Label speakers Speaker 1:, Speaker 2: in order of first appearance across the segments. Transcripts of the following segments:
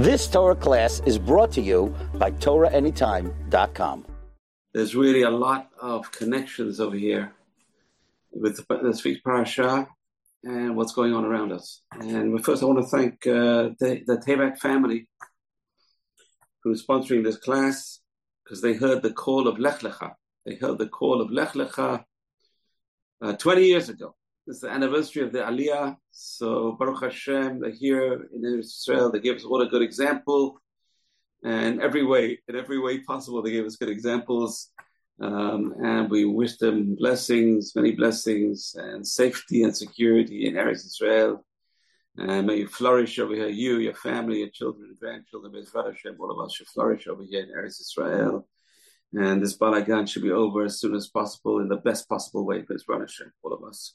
Speaker 1: This Torah class is brought to you by TorahAnytime.com.
Speaker 2: There's really a lot of connections over here with this week's parasha and what's going on around us. And first, I want to thank uh, the, the family who's sponsoring this class because they heard the call of Lech Lecha. They heard the call of Lech Lecha uh, 20 years ago. It's the anniversary of the Aliyah. So Baruch Hashem, they're here in Israel. They gave us what a good example. And every way, in every way possible, they gave us good examples. Um, and we wish them blessings, many blessings, and safety and security in Eretz Israel. And may you flourish over here, you, your family, your children, and grandchildren. May Hashem, all of us should flourish over here in Eretz Israel. And this balagan should be over as soon as possible in the best possible way Israel Hashem, all of us.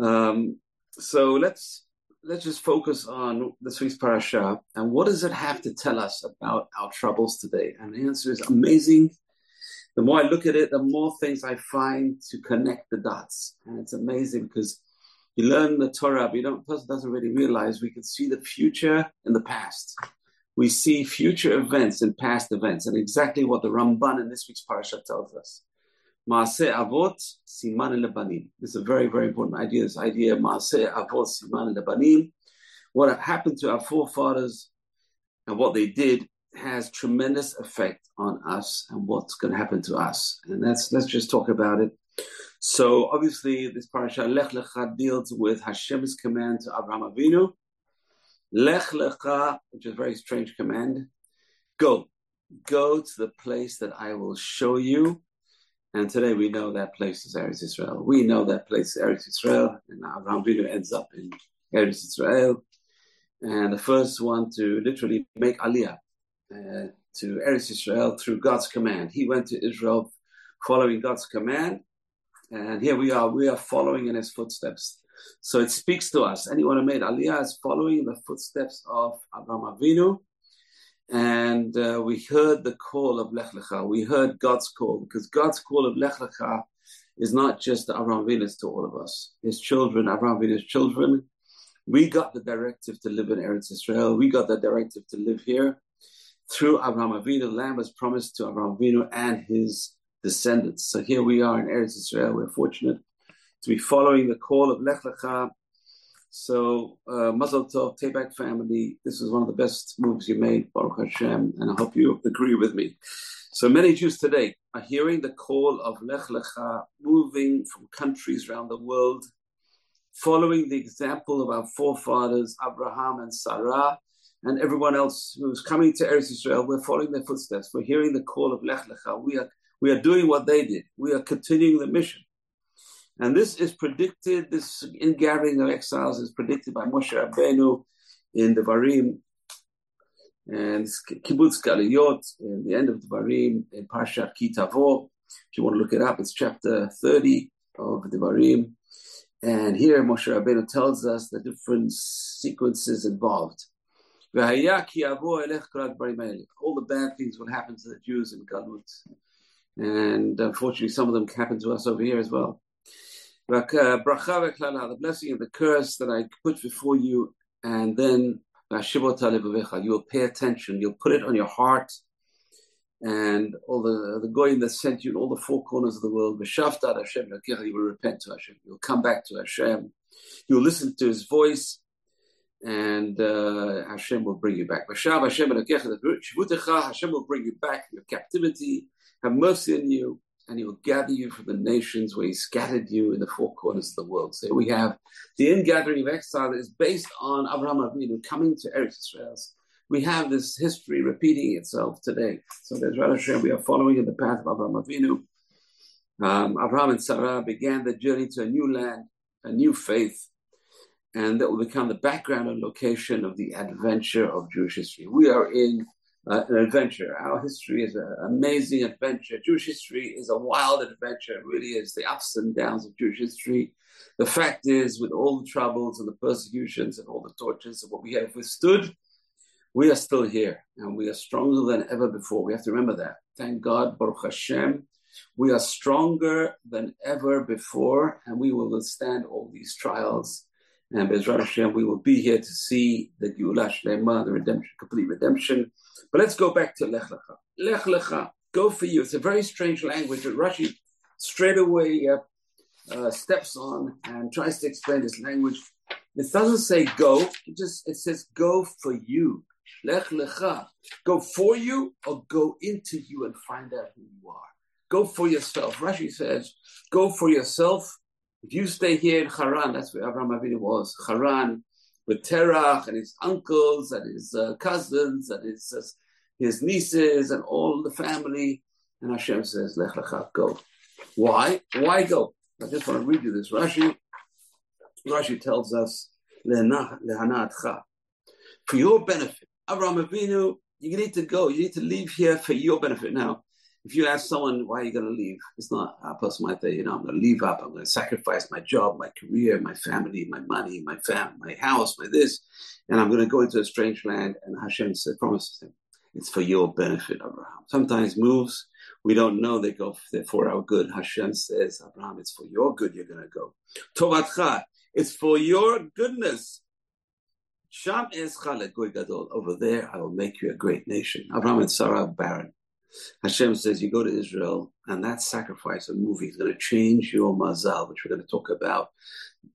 Speaker 2: Um, so let's let's just focus on this week's parasha and what does it have to tell us about our troubles today? And the answer is amazing. The more I look at it, the more things I find to connect the dots, and it's amazing because you learn the Torah, but you don't person doesn't really realize we can see the future in the past. We see future events and past events, and exactly what the Ramban in this week's parasha tells us. Maaseh Avot Siman Lebanim. This is a very, very important idea. This idea of Maaseh Avot Siman Lebanim. What happened to our forefathers and what they did has tremendous effect on us and what's going to happen to us. And that's let's just talk about it. So obviously, this parasha Lech Lecha deals with Hashem's command to Abraham Avinu. Lech Lecha, which is a very strange command. Go, go to the place that I will show you. And today we know that place is Eretz Israel. We know that place is Eretz Israel, and Abraham Avinu ends up in Eretz Israel. And the first one to literally make Aliyah uh, to Eretz Israel through God's command. He went to Israel following God's command, and here we are. We are following in His footsteps. So it speaks to us. Anyone who made Aliyah is following the footsteps of Abraham Avinu and uh, we heard the call of Lech Lecha. We heard God's call because God's call of Lech Lecha is not just Avraham Avinu's to all of us, his children, Avraham Avinu's children. We got the directive to live in Eretz Israel. We got the directive to live here through Avraham Avinu. Land was promised to Avraham Avinu and his descendants. So here we are in Eretz Israel. We're fortunate to be following the call of Lech Lecha so, uh, Mazel Tov, Tebak family, this is one of the best moves you made, Baruch Hashem, and I hope you agree with me. So, many Jews today are hearing the call of Lech Lecha, moving from countries around the world, following the example of our forefathers, Abraham and Sarah, and everyone else who's coming to Eretz Israel. We're following their footsteps. We're hearing the call of Lech Lecha. We are, we are doing what they did. We are continuing the mission. And this is predicted, this ingathering of exiles is predicted by Moshe Rabbeinu in Devarim and Kibbutz Galuyot in the end of Devarim in Parshat Ki Tavo. If you want to look it up, it's chapter 30 of Devarim. And here Moshe Rabbeinu tells us the different sequences involved. All the bad things will happen to the Jews in Galut. And unfortunately, some of them happen to us over here as well. The blessing and the curse that I put before you, and then you will pay attention, you'll put it on your heart, and all the the goyim that sent you in all the four corners of the world, Hashem, you will repent to Hashem, you'll come back to Hashem, you'll listen to His voice, and uh, Hashem will bring you back. Hashem will bring you back your captivity, have mercy on you, and he will gather you from the nations where he scattered you in the four corners of the world. So we have the ingathering of exile that is based on Abraham Avinu coming to Eretz Israel. We have this history repeating itself today. So there's Hashem, we are following in the path of Abraham Avinu. Um, Abraham and Sarah began the journey to a new land, a new faith, and that will become the background and location of the adventure of Jewish history. We are in uh, an adventure. Our history is an amazing adventure. Jewish history is a wild adventure. It really is the ups and downs of Jewish history. The fact is, with all the troubles and the persecutions and all the tortures of what we have withstood, we are still here and we are stronger than ever before. We have to remember that. Thank God, Baruch Hashem. We are stronger than ever before and we will withstand all these trials And Bezrat Hashem, we will be here to see the Geulah Shlema, the redemption, complete redemption. But let's go back to Lech Lecha. Lech Lecha, go for you. It's a very strange language that Rashi straight away uh, uh, steps on and tries to explain this language. It doesn't say go, it just it says go for you. Lech Lecha. Go for you or go into you and find out who you are. Go for yourself. Rashi says, go for yourself if you stay here in Haran, that's where Abraham Avinu was, Haran, with Terach and his uncles and his uh, cousins and his his nieces and all the family. And Hashem says, Lech lecha, go. Why? Why go? I just want to read you this. Rashi, Rashi tells us, for your benefit. Abraham Avinu, you need to go. You need to leave here for your benefit. Now, if you ask someone why are you going to leave, it's not a person might say, you know, I'm going to leave up, I'm going to sacrifice my job, my career, my family, my money, my fam, my house, my this, and I'm going to go into a strange land. And Hashem promises him, it's for your benefit, Abraham. Sometimes moves we don't know they go for our good. Hashem says, Abraham, it's for your good you're going to go. Tovatcha, it's for your goodness. Sham es gadol. Over there, I will make you a great nation. Abraham and Sarah barren. Hashem says you go to Israel, and that sacrifice, a movie, is going to change your mazal, which we're going to talk about.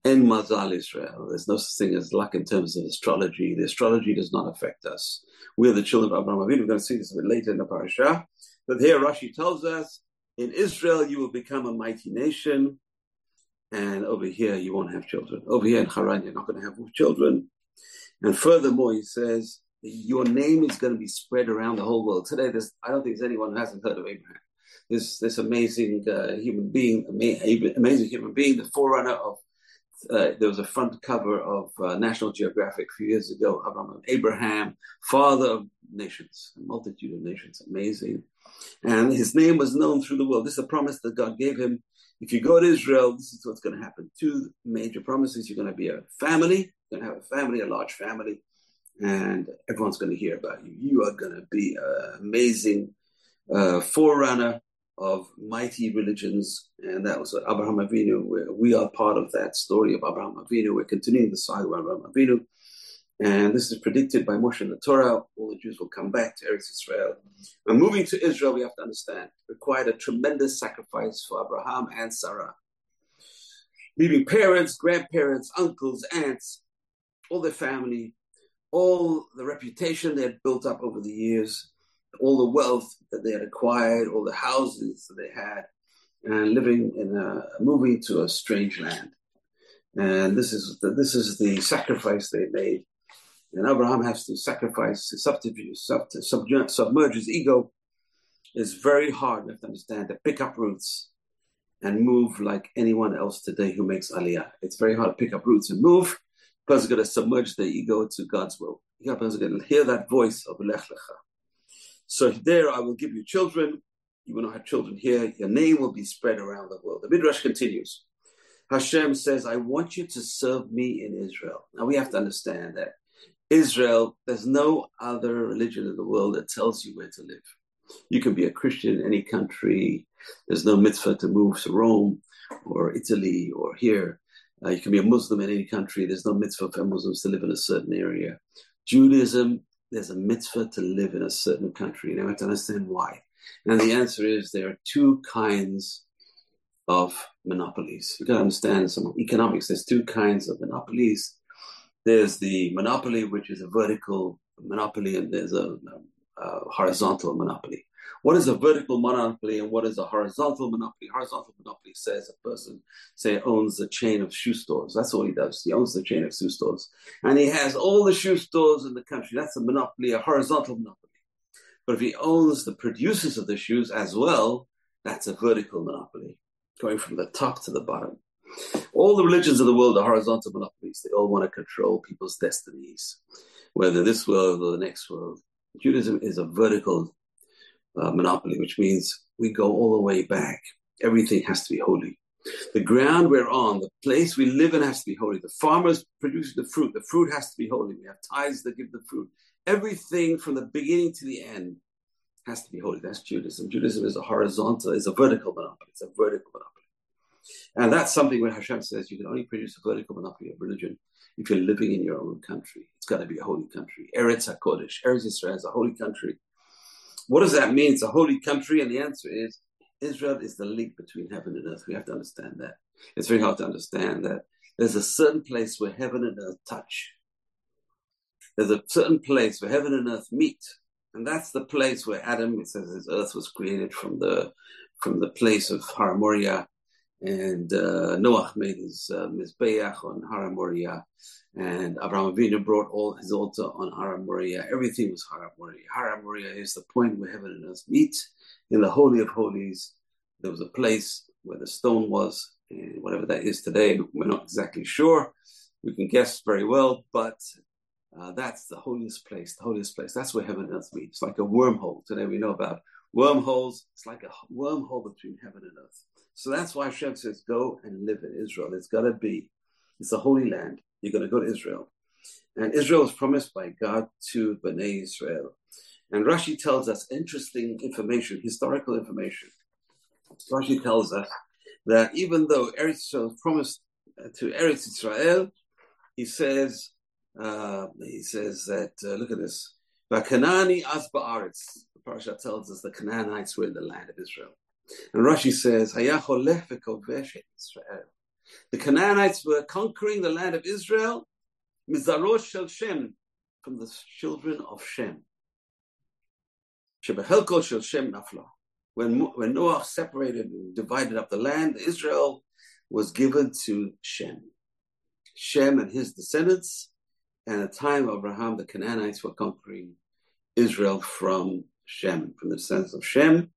Speaker 2: In mazal Israel, there's no such thing as luck in terms of astrology. The astrology does not affect us. We are the children of Abraham Avinu. We're going to see this a bit later in the parasha. But here Rashi tells us, in Israel you will become a mighty nation, and over here you won't have children. Over here in Haran you're not going to have children. And furthermore, he says, your name is going to be spread around the whole world. Today, there's, I don't think there's anyone who hasn't heard of Abraham. This this amazing uh, human being, amazing human being, the forerunner of. Uh, there was a front cover of uh, National Geographic a few years ago. Abraham, Abraham, father of nations, a multitude of nations, amazing. And his name was known through the world. This is a promise that God gave him. If you go to Israel, this is what's going to happen. Two major promises. You're going to be a family. You're going to have a family, a large family and everyone's going to hear about you. You are going to be an amazing uh, forerunner of mighty religions, and that was Abraham Avinu. we are part of that story of Abraham Avinu. We're continuing the saga of Abraham Avinu, and this is predicted by Moshe in the Torah. All the Jews will come back to Eretz Israel. And moving to Israel, we have to understand, required a tremendous sacrifice for Abraham and Sarah. Leaving parents, grandparents, uncles, aunts, all their family, all the reputation they had built up over the years, all the wealth that they had acquired, all the houses that they had, and living in a moving to a strange land. And this is the, this is the sacrifice they made. And Abraham has to sacrifice, substitute, sub, submerge, submerge his ego. It's very hard, you have to understand, to pick up roots and move like anyone else today who makes aliyah. It's very hard to pick up roots and move person's going to submerge their ego to God's will. The person's going to hear that voice of Lech Lecha. So there I will give you children. You will not have children here. Your name will be spread around the world. The Midrash continues. Hashem says, I want you to serve me in Israel. Now we have to understand that Israel, there's no other religion in the world that tells you where to live. You can be a Christian in any country. There's no mitzvah to move to Rome or Italy or here. Uh, you can be a Muslim in any country. There's no mitzvah for Muslims to live in a certain area. Judaism, there's a mitzvah to live in a certain country. Now, I have to understand why. And the answer is there are two kinds of monopolies. You've got to understand some economics. There's two kinds of monopolies. There's the monopoly, which is a vertical monopoly, and there's a, a horizontal monopoly. What is a vertical monopoly and what is a horizontal monopoly? Horizontal monopoly says a person, say, owns a chain of shoe stores. That's all he does. He owns the chain of shoe stores. And he has all the shoe stores in the country. That's a monopoly, a horizontal monopoly. But if he owns the producers of the shoes as well, that's a vertical monopoly, going from the top to the bottom. All the religions of the world are horizontal monopolies. They all want to control people's destinies, whether this world or the next world. Judaism is a vertical uh, monopoly, which means we go all the way back. Everything has to be holy. The ground we're on, the place we live in has to be holy. The farmers produce the fruit. The fruit has to be holy. We have tithes that give the fruit. Everything from the beginning to the end has to be holy. That's Judaism. Judaism is a horizontal, is a vertical monopoly. It's a vertical monopoly. And that's something where Hashem says you can only produce a vertical monopoly of religion if you're living in your own country. It's got to be a holy country. Eretz HaKodesh. Eretz Israel is a holy country. What does that mean? It's a holy country. And the answer is Israel is the link between heaven and earth. We have to understand that. It's very hard to understand that there's a certain place where heaven and earth touch. There's a certain place where heaven and earth meet. And that's the place where Adam, it says his earth was created from the from the place of Har Moriah, and uh, Noach made his uh, Mizbeach on Har Moriah, and Abraham Avinu brought all his altar on Har Moriah. Everything was Har Moriah. Har Moriah is the point where heaven and earth meet. In the Holy of Holies, there was a place where the stone was, and whatever that is today, we're not exactly sure. We can guess very well, but uh, that's the holiest place, the holiest place. That's where heaven and earth meet. It's like a wormhole. Today we know about wormholes. It's like a wormhole between heaven and earth. So that's why Hashem says, go and live in Israel. It's got to be. It's a holy land. You're going to go to Israel. And Israel was promised by God to Bnei Israel. And Rashi tells us interesting information, historical information. Rashi tells us that even though Eretz Israel was promised to Eretz Israel, he says uh, he says that, uh, look at this. Vakanani Asba'aretz. The parasha tells us the Canaanites were in the land of Israel. And Rashi says, The Canaanites were conquering the land of Israel, Mizarosh Shel Shem, from the children of Shem. Shebechelko Shel Shem Nafla. When, when Noah separated and divided up the land, Israel was given to Shem. Shem and his descendants and at the time of Abraham, the Canaanites were conquering Israel from Shem, from the descendants of Shem.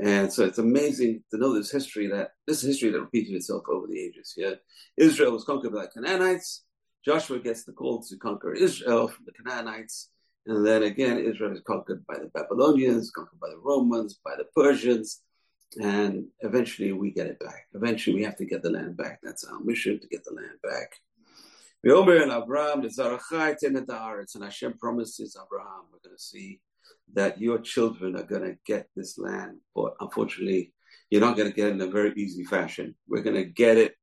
Speaker 2: And so it's amazing to know this history that this is history that repeated itself over the ages. Yeah, Israel was conquered by the Canaanites. Joshua gets the call to conquer Israel from the Canaanites. And then again, Israel is conquered by the Babylonians, conquered by the Romans, by the Persians. And eventually we get it back. Eventually we have to get the land back. That's our mission to get the land back. And Hashem promises Abraham, we're going to see that your children are going to get this land. But unfortunately, you're not going to get it in a very easy fashion. We're going to get it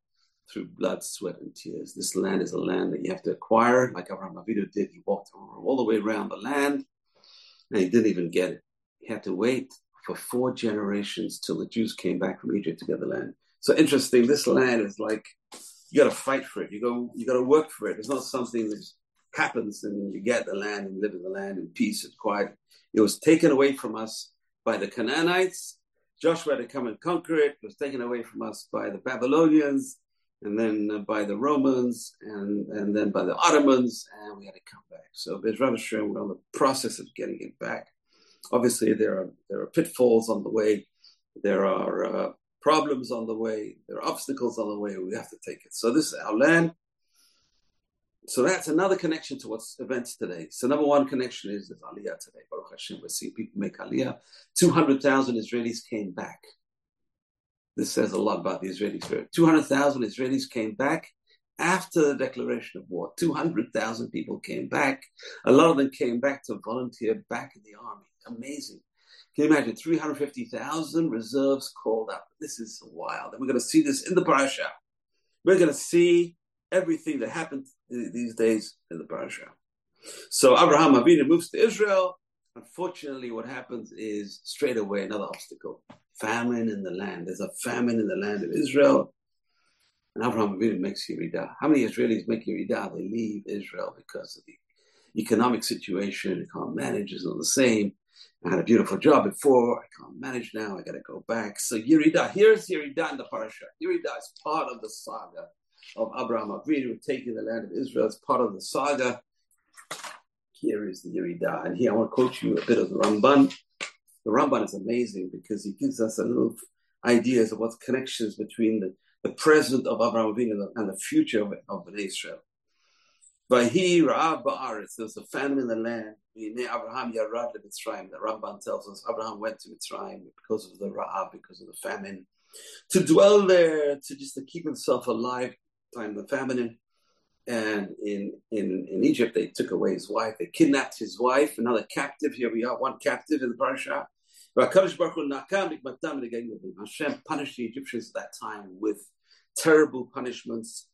Speaker 2: through blood, sweat, and tears. This land is a land that you have to acquire, like Abraham Avinu did. He walked all the way around the land, and he didn't even get it. He had to wait for four generations till the Jews came back from Egypt to get the land. So interesting. This land is like you got to fight for it. You go, you got to work for it. It's not something that happens and you get the land and live in the land in peace and quiet. It was taken away from us by the Canaanites. Joshua to come and conquer it. It was taken away from us by the Babylonians and then uh, by the Romans and, and then by the Ottomans, and we had to come back. So Bezrat Hashem, we're on the process of getting it back. Obviously, there are there are pitfalls on the way. There are uh, problems on the way, there are obstacles on the way, we have to take it. So this is our land. So that's another connection to what's events today. So number one connection is the Aliyah today. Baruch Hashem, we're seeing people make Aliyah. 200,000 Israelis came back. This says a lot about the Israelis. 200,000 Israelis came back after the declaration of war. 200,000 people came back. A lot of them came back to volunteer back in the army. Amazing. Can you imagine 350,000 reserves called up? This is wild. And we're going to see this in the parasha. We're going to see everything that happened these days in the parasha. So Abraham Avinu moves to Israel. Unfortunately, what happens is straight away another obstacle famine in the land. There's a famine in the land of Israel. And Abraham Avinu makes Yeridah. How many Israelis make Yeridah? They leave Israel because of the economic situation. They can't manage, it's not the same. I had a beautiful job before. I can't manage now. I got to go back. So Yerida, here's Yerida in the parasha. Yerida is part of the saga of Abraham Avinu taking the land of Israel. It's part of the saga. Here is the Yerida. And here I want to quote you a bit of the Ramban. The Ramban is amazing because he gives us a little ideas of what's connections between the, the present of Abraham Avinu and the future of, of Israel. Vahi Ra'ab Ba'aretz. There was a famine in the land. Abraham Yarad Mitzrayim. The Ramban tells us Abraham went to Mitzrayim because of the Ra'ab, because of the famine, to dwell there, to just to keep himself alive time the famine. And in, in, in Egypt, they took away his wife. They kidnapped his wife, another captive. Here we are, one captive in the parasha. Hashem punished the Egyptians at that time with terrible punishments.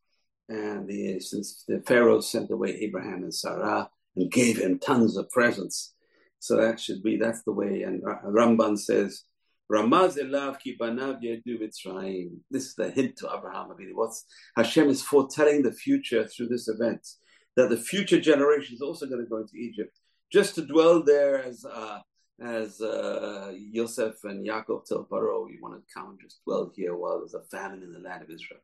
Speaker 2: And the, since the Pharaoh sent away Abraham and Sarah and gave him tons of presents. So that should be, that's the way. And Ramban says, Ramaz elav ki banav yedu This is the hint to Abraham. What's Hashem is foretelling the future through this event, that the future generation is also going to go into Egypt, just to dwell there as uh, as uh, Yosef and Yaakov tell Paro, you want to come and just dwell here while there's a famine in the land of Israel.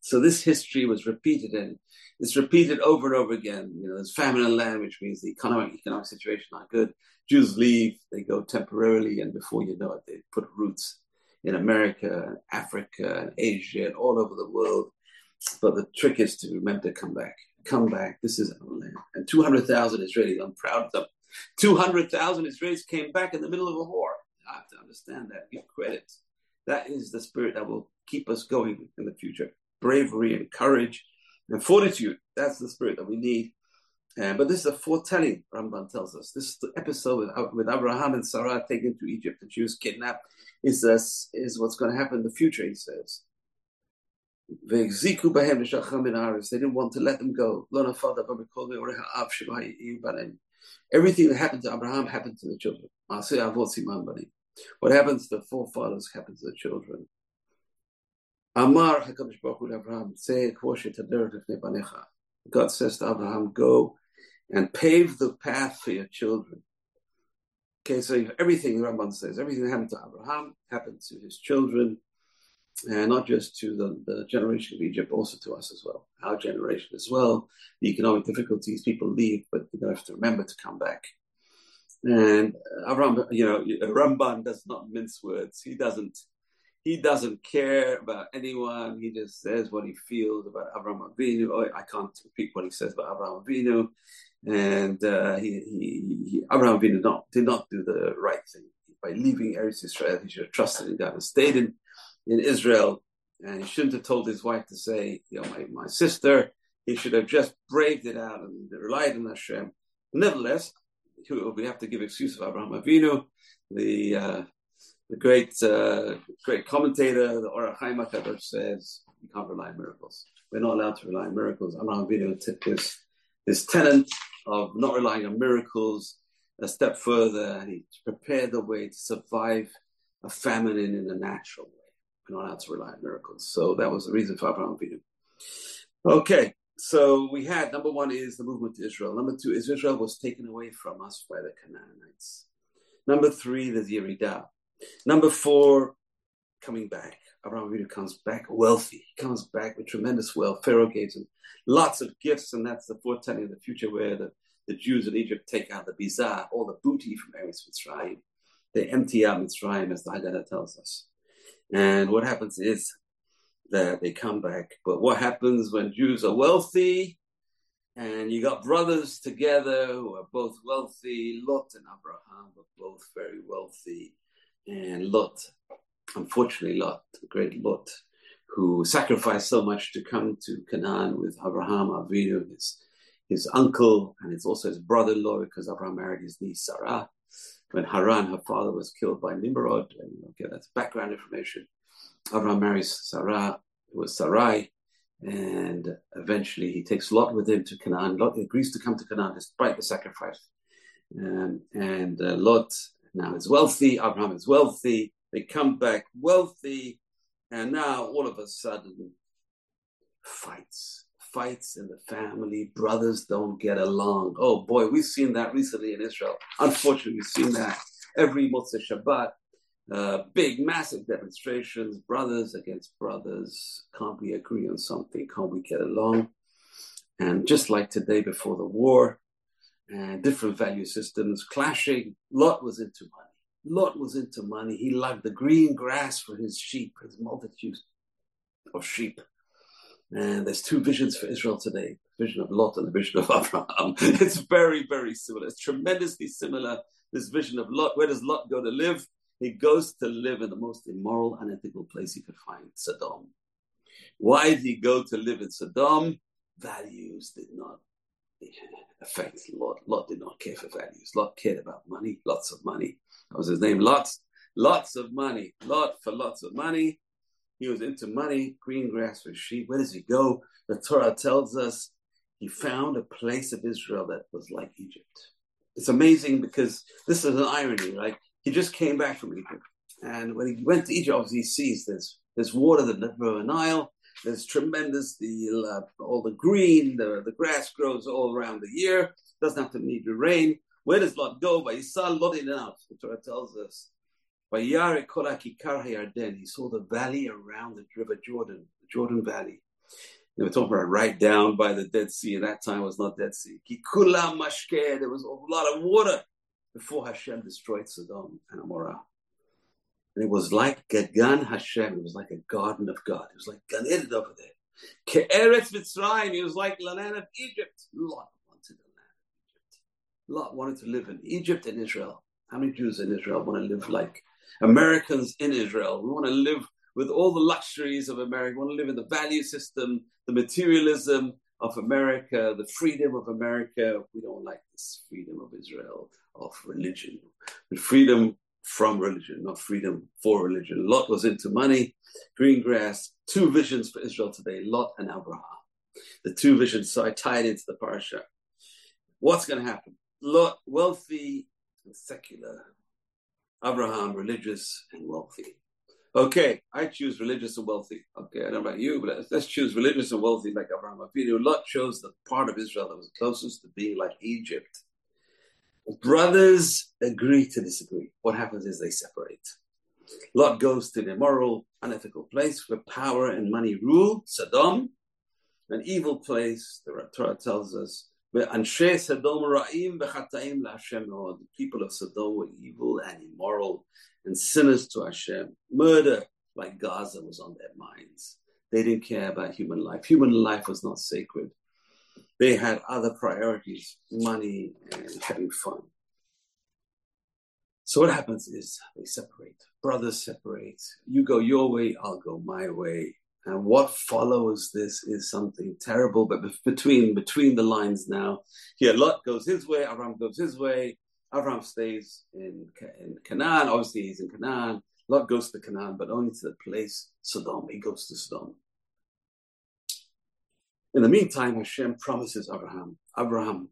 Speaker 2: So this history was repeated and it's repeated over and over again. You know, there's famine in the land, which means the economic economic situation not good. Jews leave, they go temporarily, and before you know it, they put roots in America, Africa, and Asia, and all over the world. But the trick is to remember to come back. Come back. This is our land. And 200,000 Israelis, I'm proud of them. 200,000 Israelis came back in the middle of a war. I have to understand that, give credit. That is the spirit that will keep us going in the future. Bravery and courage and fortitude. That's the spirit that we need. Uh, but this is a foretelling, Ramban tells us. This episode with, with Abraham and Sarah taken to Egypt, the Jews kidnapped, is, this, is what's going to happen in the future, he says. They didn't want to let them go. Everything that happened to Abraham happened to the children. What happens to the forefathers happens to the children. Amar HaKadosh Baruch Hu Abraham, say God says to Abraham, go and pave the path for your children. Okay, so everything Ramban says, everything that happened to Abraham happened to his children, and not just to the, the generation of Egypt, also to us as well, our generation as well. The economic difficulties, people leave, but you don't have to remember to come back. And Abraham, you know, Ramban does not mince words. He doesn't he doesn't care about anyone. He just says what he feels about Abraham Avinu. Oh, I can't repeat what he says about Abraham Avinu. And uh, he, he, he, Abraham Avinu not, did not do the right thing. By leaving Eretz Israel, he should have trusted in God and stayed in, in Israel. And he shouldn't have told his wife to say, you know, my, my sister. He should have just braved it out and relied on Hashem. Nevertheless, we have to give excuse of Abraham Avinu. The uh, the great uh, great commentator, the Or HaChaim HaKadosh says, you can't rely on miracles. We're not allowed to rely on miracles. Abraham Avinu took this, this tenant of not relying on miracles a step further, and he prepared the way to survive a famine in, in a natural way. We're not allowed to rely on miracles. So that was the reason for Abraham Avinu. Okay, so we had number one is the movement to Israel. Number two is Israel was taken away from us by the Canaanites. Number three, the Yeridah. Number four, coming back. Abraham comes back wealthy. He comes back with tremendous wealth. Pharaoh gave him lots of gifts, and that's the foretelling of the future where the, the Jews in Egypt take out the bizarre, all the booty from Eretz Mitzrayim. They empty out Mitzrayim, as the Haggadah tells us. And what happens is that they come back. But what happens when Jews are wealthy and you got brothers together who are both wealthy? Lot and Abraham are both very wealthy and Lot, unfortunately, Lot, the great Lot, who sacrificed so much to come to Canaan with Abraham Avinu, his, his uncle, and it's also his brother-in-law because Abraham married his niece Sarah. When Haran, her father, was killed by Nimrod, and okay, that's background information. Abraham marries Sarah, who was Sarai, and eventually he takes Lot with him to Canaan. Lot agrees to come to Canaan despite the sacrifice. Um, and uh, Lot now is wealthy, Abraham is wealthy, they come back wealthy, and now all of a sudden, fights. Fights in the family, brothers don't get along. Oh boy, we've seen that recently in Israel. Unfortunately, we've seen that every Motzei Shabbat. Uh, big, massive demonstrations, brothers against brothers. Can't we agree on something? Can't we get along? And just like today before the war, and different value systems clashing. Lot was into money. Lot was into money. He loved the green grass for his sheep, his multitude of sheep. And there's two visions for Israel today the vision of Lot and the vision of Abraham. It's very, very similar. It's tremendously similar. This vision of Lot. Where does Lot go to live? He goes to live in the most immoral, unethical place he could find, Sodom. Why did he go to live in Sodom? Values did not affect Lot. Lot did not care for values. Lot cared about money, lots of money. That was his name. Lots, lots of money. Lot for lots of money. He was into money, green grass for sheep. Where does he go? The Torah tells us he found a place of Israel that was like Egypt. It's amazing because this is an irony. Like he just came back from Egypt, and when he went to Egypt, obviously he sees there's there's water, the river Nile. There's tremendous the uh, all the green, the the grass grows all around the year. Doesn't have to need the rain. Where does Lot go? By Yisal Lot enough. The Torah tells us. By Yare Kolakikar Hayarden, he saw the valley around the river Jordan, the Jordan Valley. They were talking about right down by the Dead Sea. At that time it was not Dead Sea. Kikula Mashke, there was a lot of water before Hashem destroyed Sodom and Amorah. And it was like Gagan Hashem. It was like a garden of God. It was like Gan Eden over there. Ke'eretz Mitzrayim. It was like the land of Egypt. Lot wanted the land of Egypt. Lot wanted to live in Egypt and Israel. How many Jews in Israel want to live like Americans in Israel? We want to live with all the luxuries of America. We want to live in the value system, the materialism of America, the freedom of America. We don't like this freedom of Israel, of religion. The freedom from religion, not freedom for religion. Lot was into money, green grass, two visions for Israel today, Lot and Abraham. The two visions, so I tied into the parasha. What's going to happen? Lot, wealthy and secular. Abraham, religious and wealthy. Okay, I choose religious and wealthy. Okay, I don't know about you, but let's, let's choose religious and wealthy like Abraham Avinu. Lot chose the part of Israel that was closest to being like Egypt. Brothers agree to disagree. What happens is they separate. Lot goes to an immoral, unethical place where power and money rule, Sodom, an evil place, the Torah tells us, LaHashem, the people of Sodom were evil and immoral and sinners to Hashem. Murder, like Gaza, was on their minds. They didn't care about human life. Human life was not sacred. They had other priorities, money and having fun. So what happens is they separate. Brothers separate. You go your way, I'll go my way. And what follows this is something terrible. But between between the lines now, here Lot goes his way, Abraham goes his way, Abraham stays in, in Canaan. Obviously, he's in Canaan. Lot goes to Canaan, but only to the place Sodom. He goes to Sodom. In the meantime, Hashem promises Abraham. Abraham,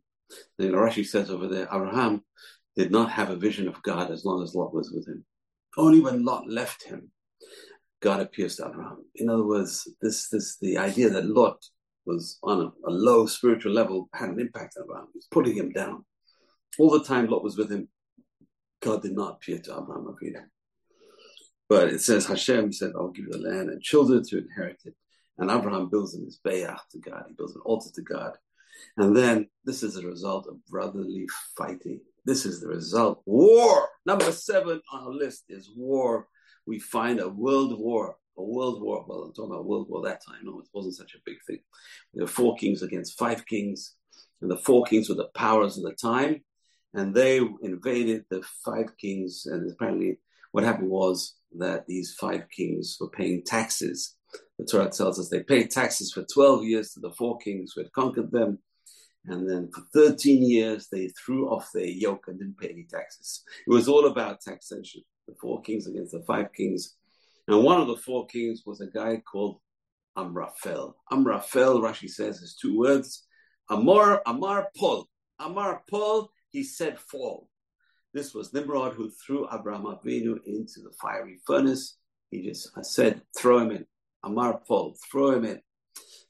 Speaker 2: the Rashi says over there, Abraham did not have a vision of God as long as Lot was with him. Only when Lot left him, God appears to Abraham. In other words, this, this the idea that Lot was on a, a low spiritual level had an impact on Abraham. It was putting him down. All the time Lot was with him, God did not appear to Abraham. But it says Hashem said, I'll give you the land and children to inherit it. And Abraham builds his bayah to God. He builds an altar to God. And then this is the result of brotherly fighting. This is the result. War. Number seven on our list is war. We find a world war. A world war. Well, I'm talking about world war that time. No, it wasn't such a big thing. There were four kings against five kings. And the four kings were the powers of the time and they invaded the five kings. And apparently, what happened was that these five kings were paying taxes. The Torah tells us they paid taxes for 12 years to the four kings who had conquered them. And then for 13 years, they threw off their yoke and didn't pay any taxes. It was all about taxation. The four kings against the five kings. And one of the four kings was a guy called Amraphel. Amraphel, Rashi says, is two words. Amar, Amar Pol. Amar Pol he said fall. This was Nimrod who threw Abraham Avinu into the fiery furnace. He just said, throw him in. Amar Pol, throw him in.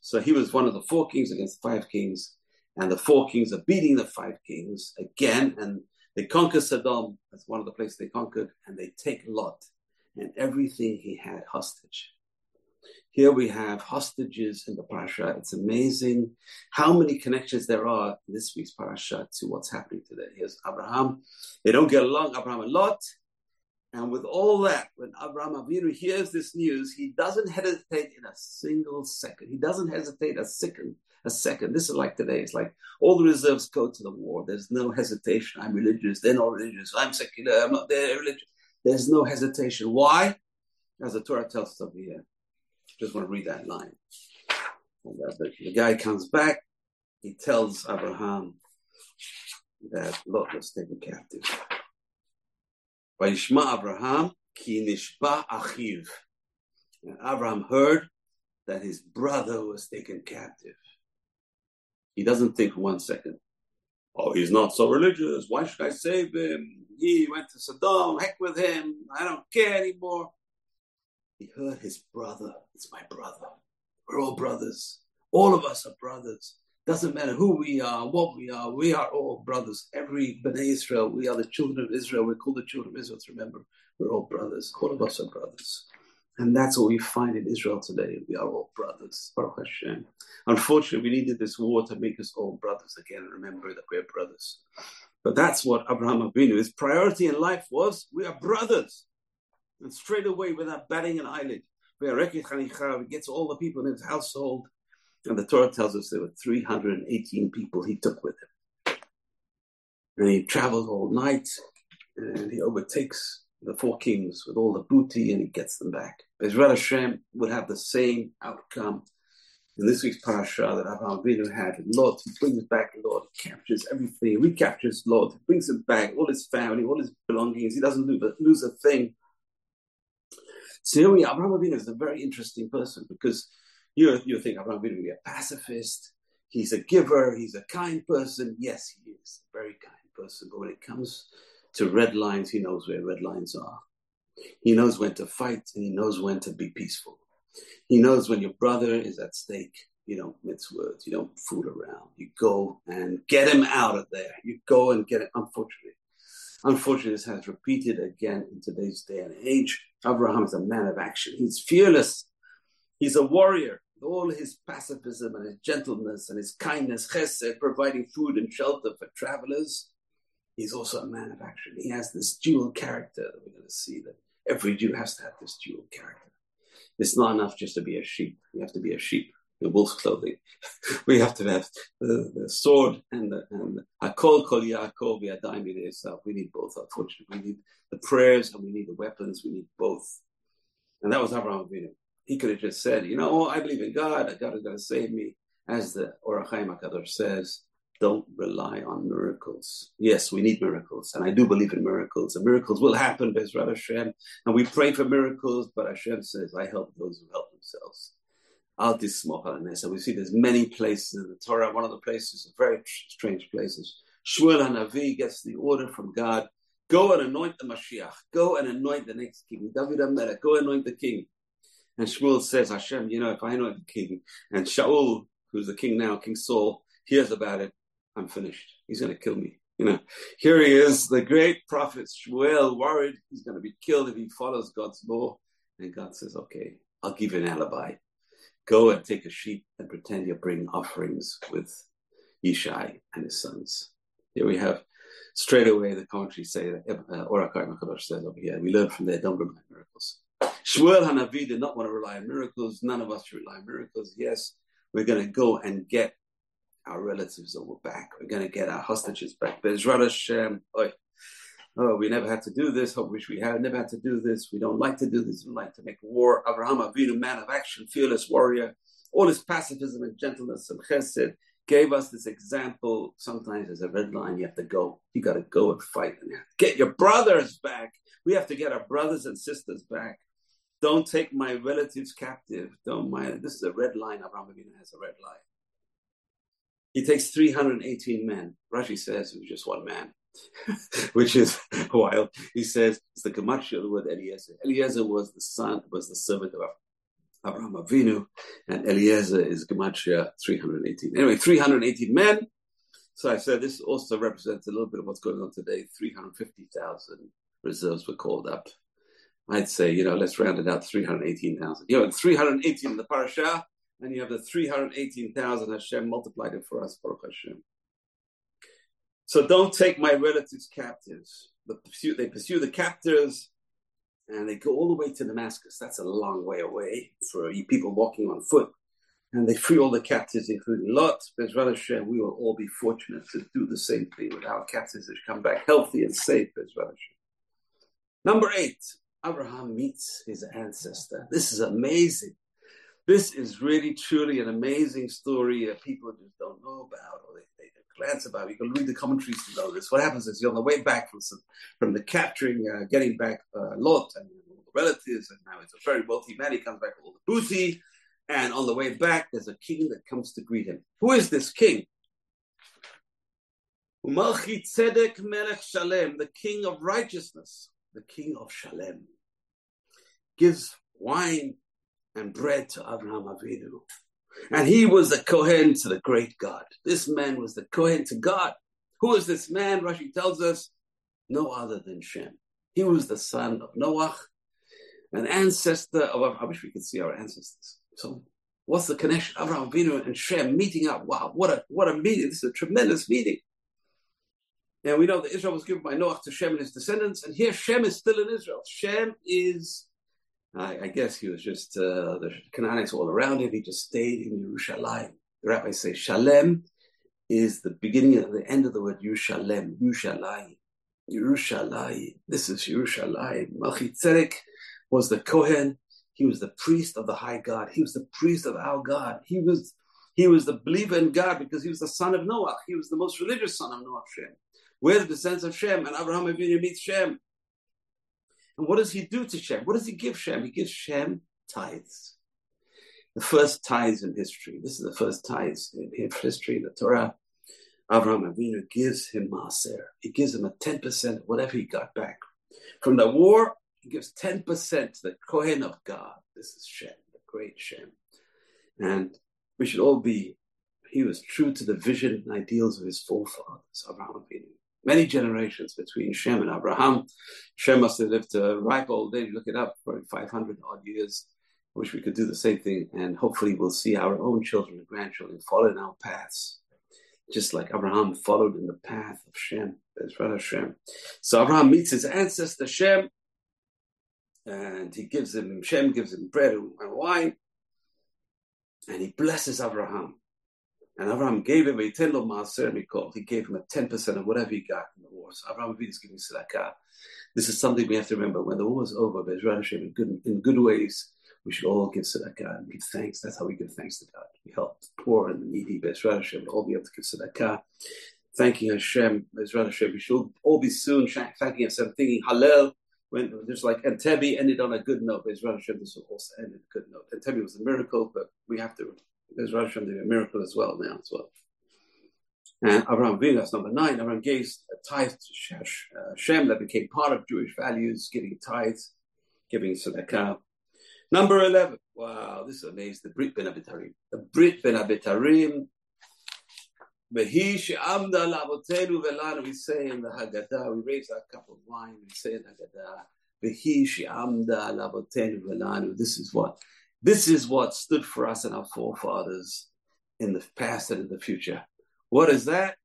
Speaker 2: So he was one of the four kings against five kings, and the four kings are beating the five kings again, and they conquer Sodom. That's one of the places they conquered, and they take Lot and everything he had hostage. Here we have hostages in the parasha. It's amazing how many connections there are in this week's parasha to what's happening today. Here's Abraham. They don't get along, Abraham and Lot. And with all that, when Abraham Avinu hears this news, he doesn't hesitate in a single second. He doesn't hesitate a second. A second. This is like today. It's like all the reserves go to the war. There's no hesitation. I'm religious. They're not religious. I'm secular. I'm not. They're religious. There's no hesitation. Why? As the Torah tells us over here. Just want to read that line. Uh, the, the guy comes back. He tells Abraham that Lot was taken captive. Vayishma Abraham ki nishba achiv. And Abraham heard that his brother was taken captive. He doesn't think one second, oh, he's not so religious. Why should I save him? He went to Sodom. Heck with him. I don't care anymore. He heard his brother. It's my brother. We're all brothers. All of us are brothers. Doesn't matter who we are, what we are, we are all brothers. Every Bnei Israel, we are the children of Israel. We're called the children of Israel. Remember, we're all brothers. All of us are brothers. And that's what we find in Israel today. We are all brothers. Baruch Hashem. Unfortunately, we needed this war to make us all brothers again remember that we're brothers. But that's what Abraham Avinu, his priority in life was we are brothers. And straight away, without batting an eyelid, he gets all the people in his household. And the Torah tells us there were 318 people he took with him. And he traveled all night and he overtakes the four kings with all the booty and he gets them back. Bezrat Hashem would have the same outcome in this week's parasha that Abraham Avinu had. Lot, he brings back, Lot, he captures everything, he recaptures Lot, he brings it back, all his family, all his belongings. He doesn't lose, lose a thing. So here we are. Abraham Avinu is a very interesting person because you you think Abraham Avinu be a pacifist, he's a giver, he's a kind person. Yes, he is a very kind person. But when it comes to red lines, he knows where red lines are. He knows when to fight and he knows when to be peaceful. He knows when your brother is at stake. You don't mince words. You don't fool around. You go and get him out of there. You go and get it. Unfortunately, unfortunately, this has repeated again in today's day and age. Abraham is a man of action. He's fearless. He's a warrior. All his pacifism and his gentleness and his kindness, chesed, providing food and shelter for travelers. He's also a man of action. He has this dual character that we're going to see that every Jew has to have this dual character. It's not enough just to be a sheep. You have to be a sheep in wolf's clothing. we have to have the, the sword and the and Hakol Kol Yaakov Yadayim. We need both. Unfortunately, we need the prayers and we need the weapons. We need both. And that was Abraham Avinu. He could have just said, you know, oh, I believe in God. God is going to save me. As the Or HaChaim HaKadosh says, don't rely on miracles. Yes, we need miracles, and I do believe in miracles. And miracles will happen, Bezrat Hashem. And we pray for miracles, but Hashem says, I help those who help themselves. Al So we see there's many places in the Torah. One of the places, very strange places. Shmuel Hanavi gets the order from God, go and anoint the Mashiach. Go and anoint the next king. David HaMelech, go anoint the king. And Shmuel says, Hashem, you know, if I know the king, and Shaul, who's the king now, King Saul, hears about it, I'm finished. He's going to kill me. You know, here he is, the great prophet Shmuel, worried he's going to be killed if he follows God's law. And God says, okay, I'll give you an alibi. Go and take a sheep and pretend you're bringing offerings with Yishai and his sons. Here we have straight away the commentary say that uh, Or HaChaim HaKadosh says over here, we learn from rely on miracles. Shmuel Hanavi did not want to rely on miracles. None of us rely on miracles. Yes, we're going to go and get our relatives over back. We're going to get our hostages back. Bezrat Hashem, oh, we never had to do this. I wish we had never had to do this. We don't like to do this. We like to make war. Abraham Avinu, man of action, fearless warrior, all his pacifism and gentleness and chesed gave us this example. Sometimes there's a red line. You have to go. You got to go and fight and get your brothers back. We have to get our brothers and sisters back. Don't take my relatives captive. Don't mind. This is a red line. Abraham Avinu has a red line. He takes 318 men. Rashi says it was just one man, which is wild. He says it's the the word Eliezer. Eliezer was the son, was the servant of Abraham Avinu, and Eliezer is gematria 318. Anyway, 318 men. So I said this also represents a little bit of what's going on today. 350,000 reserves were called up. I'd say, you know, let's round it out 318,000. You know, 318 in the parasha, and you have the 318,000 Hashem multiplied it for us, Baruch Hashem. So don't take my relatives captives. They pursue, they pursue the captors and they go all the way to Damascus. That's a long way away for you people walking on foot. And they free all the captives, including Lot. Bezrat Hashem, we will all be fortunate to do the same thing with our captives that come back healthy and safe, Bezrat Hashem. Number eight, Abraham meets his ancestor. This is amazing. This is really, truly an amazing story that people just don't know about or they, they glance about. You can read the commentaries to know this. What happens is you're on the way back from some, from the capturing, uh, getting back uh, Lot and all the relatives, and now it's a very wealthy man. He comes back with all the booty. And on the way back, there's a king that comes to greet him. Who is this king? Umalchi Tzedek Melech Shalem, the king of righteousness, the king of Shalem, gives wine and bread to Abraham Avinu. And he was the Kohen to the great God. This man was the Kohen to God. Who is this man? Rashi tells us, no other than Shem. He was the son of Noah, an ancestor of, I wish we could see our ancestors. So what's the connection? Abraham Avinu and Shem meeting up. Wow, what a, what a meeting. This is a tremendous meeting. And we know that Israel was given by Noah to Shem and his descendants. And here Shem is still in Israel. Shem is I, I guess he was just uh, the Canaanites all around him. He just stayed in Yerushalayim. The rabbis say Shalem is the beginning of the end of the word Yerushalem, Yerushalayim. Yerushalayim. This is Yerushalayim. Melchizedek was the Kohen. He was the priest of the high God. He was the priest of our God. He was he was the believer in God because he was the son of Noah. He was the most religious son of Noah, Shem. We're the descendants of Shem, and Abraham Avinu meets Shem. And what does he do to Shem? What does he give Shem? He gives Shem tithes. The first tithes in history. This is the first tithes in history, in the Torah. Abraham Avinu gives him Maser. He gives him a 10% of whatever he got back. From the war, he gives 10% to the Kohen of God. This is Shem, the great Shem. And we should all be, he was true to the vision and ideals of his forefathers, Abraham Avinu many generations between Shem and Abraham. Shem must have lived a ripe old age. Look it up, for 500 odd years. I wish we could do the same thing, and hopefully we'll see our own children and grandchildren follow in our paths, just like Abraham followed in the path of Shem, Bezrat Shem. So Abraham meets his ancestor Shem, and he gives him Shem gives him bread and wine, and he blesses Abraham. And Abraham gave him a tendo maser mikol. He gave him a 10% of whatever he got in the war. So Abraham is giving tzedakah. This is something we have to remember. When the war is over, Bezrat Hashem, in good, in good ways, we should all give tzedakah and give thanks. That's how we give thanks to God. We help the poor and the needy. Bezrat Hashem, we'll all be able to give tzedakah. Thanking Hashem, Bezrat Hashem. We should all be soon thanking Hashem, thinking Hallel. When just like Entebbe ended on a good note, Bezrat Hashem, this will also end on a good note. Entebbe was a miracle, but we have to there's Rosh doing a miracle as well now as well. And Abraham Avinu, that's number nine. Abraham gave a tithe to uh, Shem that became part of Jewish values, giving tithes, giving tzedakah. Number 11. Wow, this is amazing. The Brit Bein HaBetarim. The Brit Bein HaBetarim. We say in the Haggadah, we raise our cup of wine, we say in the Haggadah. This is what this is what stood for us and our forefathers in the past and in the future. What is that?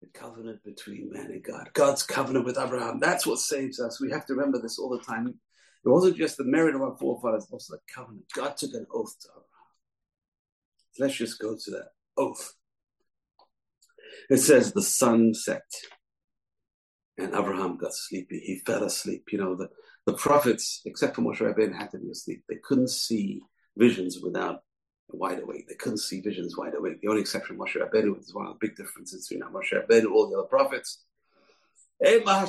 Speaker 2: The covenant between man and God. God's covenant with Abraham. That's what saves us. We have to remember this all the time. It wasn't just the merit of our forefathers, also the covenant. God took an oath to Abraham. Let's just go to that oath. It says the sun set and Abraham got sleepy. He fell asleep. You know, the, the prophets, except for Moshe Rabbeinu, had to be asleep. They couldn't see visions without wide awake. They couldn't see visions wide awake. The only exception, Moshe Rabbeinu, is one of the big differences between Moshe Rabbeinu and all the other prophets. And a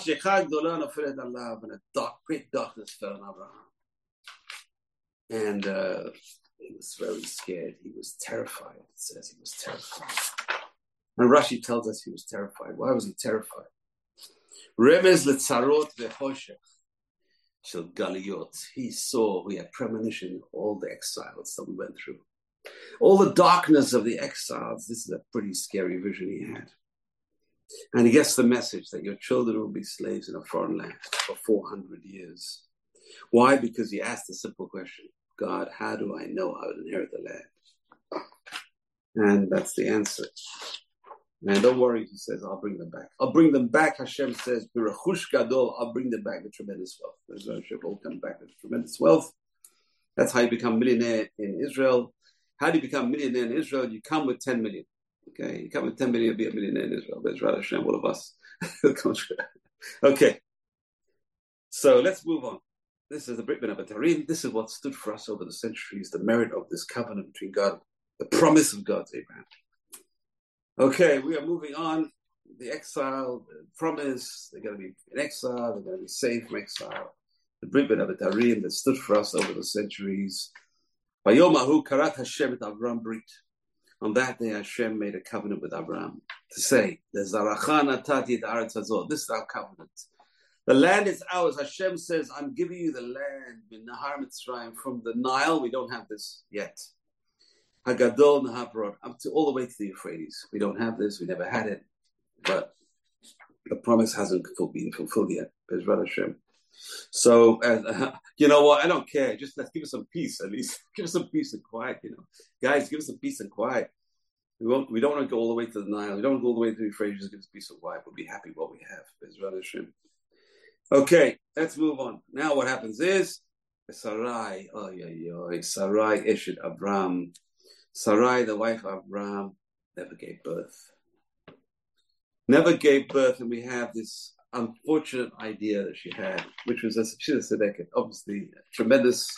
Speaker 2: dark, great darkness fell on Abraham. And uh, he was very scared. He was terrified. It says he was terrified. And Rashi tells us he was terrified. Why was he terrified? Remez letzarot vechoshech shel galiyot. He saw, we had premonition all the exiles that we went through. All the darkness of the exiles. This is a pretty scary vision he had. And he gets the message that your children will be slaves in a foreign land for 400 years. Why? Because he asked a simple question God, how do I know how to inherit the land? And that's the answer. Man, don't worry, he says, I'll bring them back. I'll bring them back, Hashem says, Birachush Gadol, I'll bring them back with tremendous wealth. There's Hashem will come back with tremendous wealth. That's how you become millionaire in Israel. How do you become millionaire in Israel? You come with 10 million. Okay, you come with 10 million, you'll be a millionaire in Israel. That's right, Hashem, all of us. okay, so let's move on. this is the Brit of a Tarim. This is what stood for us over the centuries, the merit of this covenant between God, the promise of God to Abraham. Okay, we are moving on. The exile, the promise, they're going to be in exile, they're going to be saved from exile. The Brit of Tarim that stood for us over the centuries. Karat Hashem et Avram Brit. On that day, Hashem made a covenant with Abraham to say, "The This is our covenant. The land is ours. Hashem says, I'm giving you the land from the Nile. We don't have this yet. Hagadol Nahabrod, up to all the way to the Euphrates. We don't have this. We never had it. But the promise hasn't been fulfilled yet. Bezrat Hashem. So, uh, you know what? I don't care. Just let's give us some peace at least. give us some peace and quiet, you know. Guys, give us some peace and quiet. We, won't, we don't want to go all the way to the Nile. We don't want to go all the way to the Euphrates. Just give us peace and quiet. We'll be happy what we have. Bezrat Hashem. Okay, let's move on. Now what happens is Sarai, oh yeah, yeah, Sarai Eshet Abram. Sarai, the wife of Abram, never gave birth. Never gave birth, and we have this unfortunate idea that she had, which was a Shida Sedeket, obviously tremendous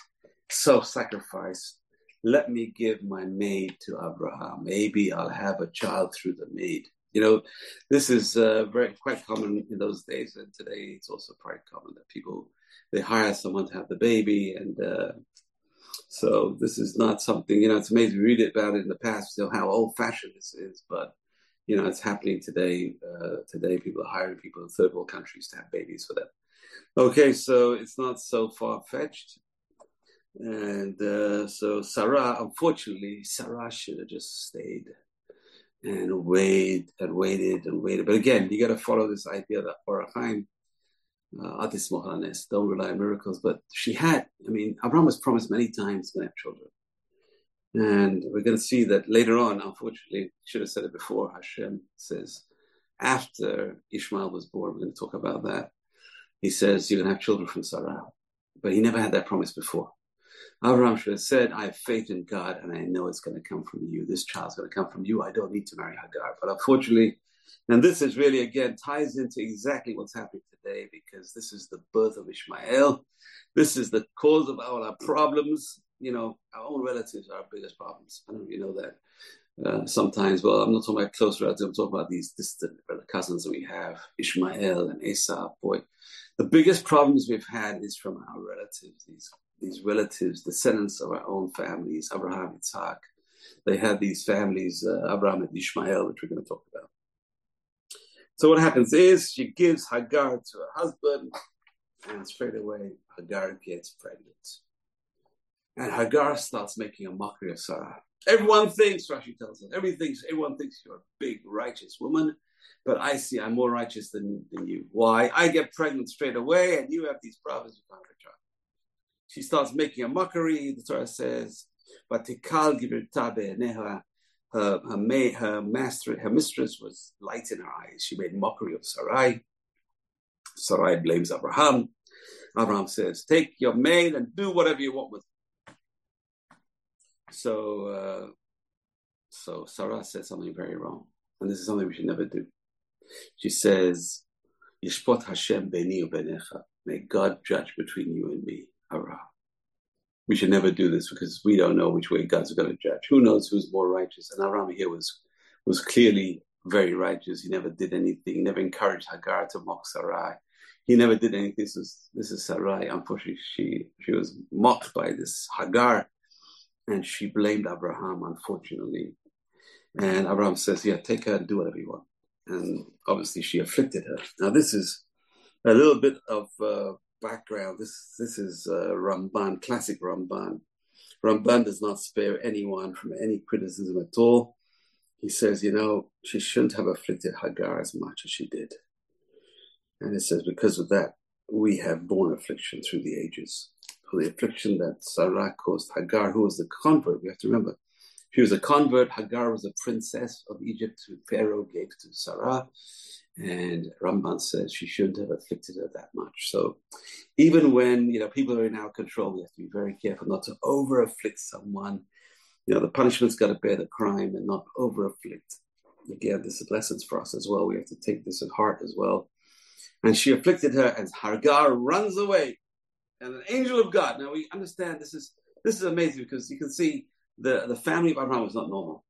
Speaker 2: self-sacrifice. Let me give my maid to Abraham. Maybe I'll have a child through the maid. You know, this is uh, very quite common in those days, and today it's also quite common that people they hire someone to have the baby, and uh, so this is not something. You know, it's amazing. We read about it in the past, know, how old-fashioned this is, but you know, it's happening today. Uh, today, people are hiring people in third world countries to have babies for them. Okay, so it's not so far fetched. And uh, so Sarah, unfortunately, Sarah should have just stayed and waited and waited and waited. But again, you got to follow this idea that Or HaChaim, uh, Atis Mohanes, don't rely on miracles. But she had, I mean, Abraham was promised many times going to have children. And we're going to see that later on, unfortunately, should have said it before, Hashem says, after Ishmael was born, we're going to talk about that. He says, You're going to have children from Sarah. But he never had that promise before. Abraham should have said, I have faith in God and I know it's going to come from you. This child's going to come from you. I don't need to marry Hagar. But unfortunately, and this is really, again, ties into exactly what's happening today because this is the birth of Ishmael. This is the cause of all our problems. You know, our own relatives are our biggest problems. I don't know if you know that. Uh, sometimes, well, I'm not talking about close relatives, I'm talking about these distant cousins that we have, Ishmael and Esau. Boy, the biggest problems we've had is from our relatives, these these relatives, descendants of our own families, Abraham, Isaac. They had these families, uh, Abraham and Ishmael, which we're going to talk about. So what happens is she gives Hagar to her husband, and straight away Hagar gets pregnant. And Hagar starts making a mockery of Sarah. Everyone thinks, Rashi tells us, everyone thinks, everyone thinks you're a big, righteous woman, but I see I'm more righteous than, than you. Why? I get pregnant straight away, and you have these problems with my child she starts making a mockery. The Torah says, "Vatikal neha." Her her, maid, her master, her mistress was light in her eyes. She made mockery of Sarai. Sarai blames Abraham. Abraham says, "Take your maid and do whatever you want with." Her. So, uh, so Sarah said something very wrong, and this is something we should never do. She says, "Yishpot Hashem beni ubenecha." May God judge between you and me hurrah. We should never do this because we don't know which way God's going to judge. Who knows who's more righteous? And Abram here was was clearly very righteous. He never did anything. He never encouraged Hagar to mock Sarai. He never did anything. This is this is Sarai. Unfortunately, she she was mocked by this Hagar, and she blamed Abraham. Unfortunately, and Abraham says, "Yeah, take her and do whatever you want." And obviously, she afflicted her. Now, this is a little bit of uh, background. This this is uh, Ramban, classic Ramban. Ramban does not spare anyone from any criticism at all. He says, you know, she shouldn't have afflicted Hagar as much as she did. And it says, because of that, we have borne affliction through the ages. For the affliction that Sarah caused Hagar, who was the convert, we have to remember, she was a convert. Hagar was a princess of Egypt who Pharaoh gave to Sarah. And Ramban says she shouldn't have afflicted her that much. So even when you know people are in our control, we have to be very careful not to over afflict someone. You know, the punishment's got to bear the crime and not over afflict. Again, this is lessons for us as well. We have to take this at heart as well. And she afflicted her, and Hagar runs away. and an angel of God. Now we understand this is this is amazing because you can see the, the family of Abraham was not normal.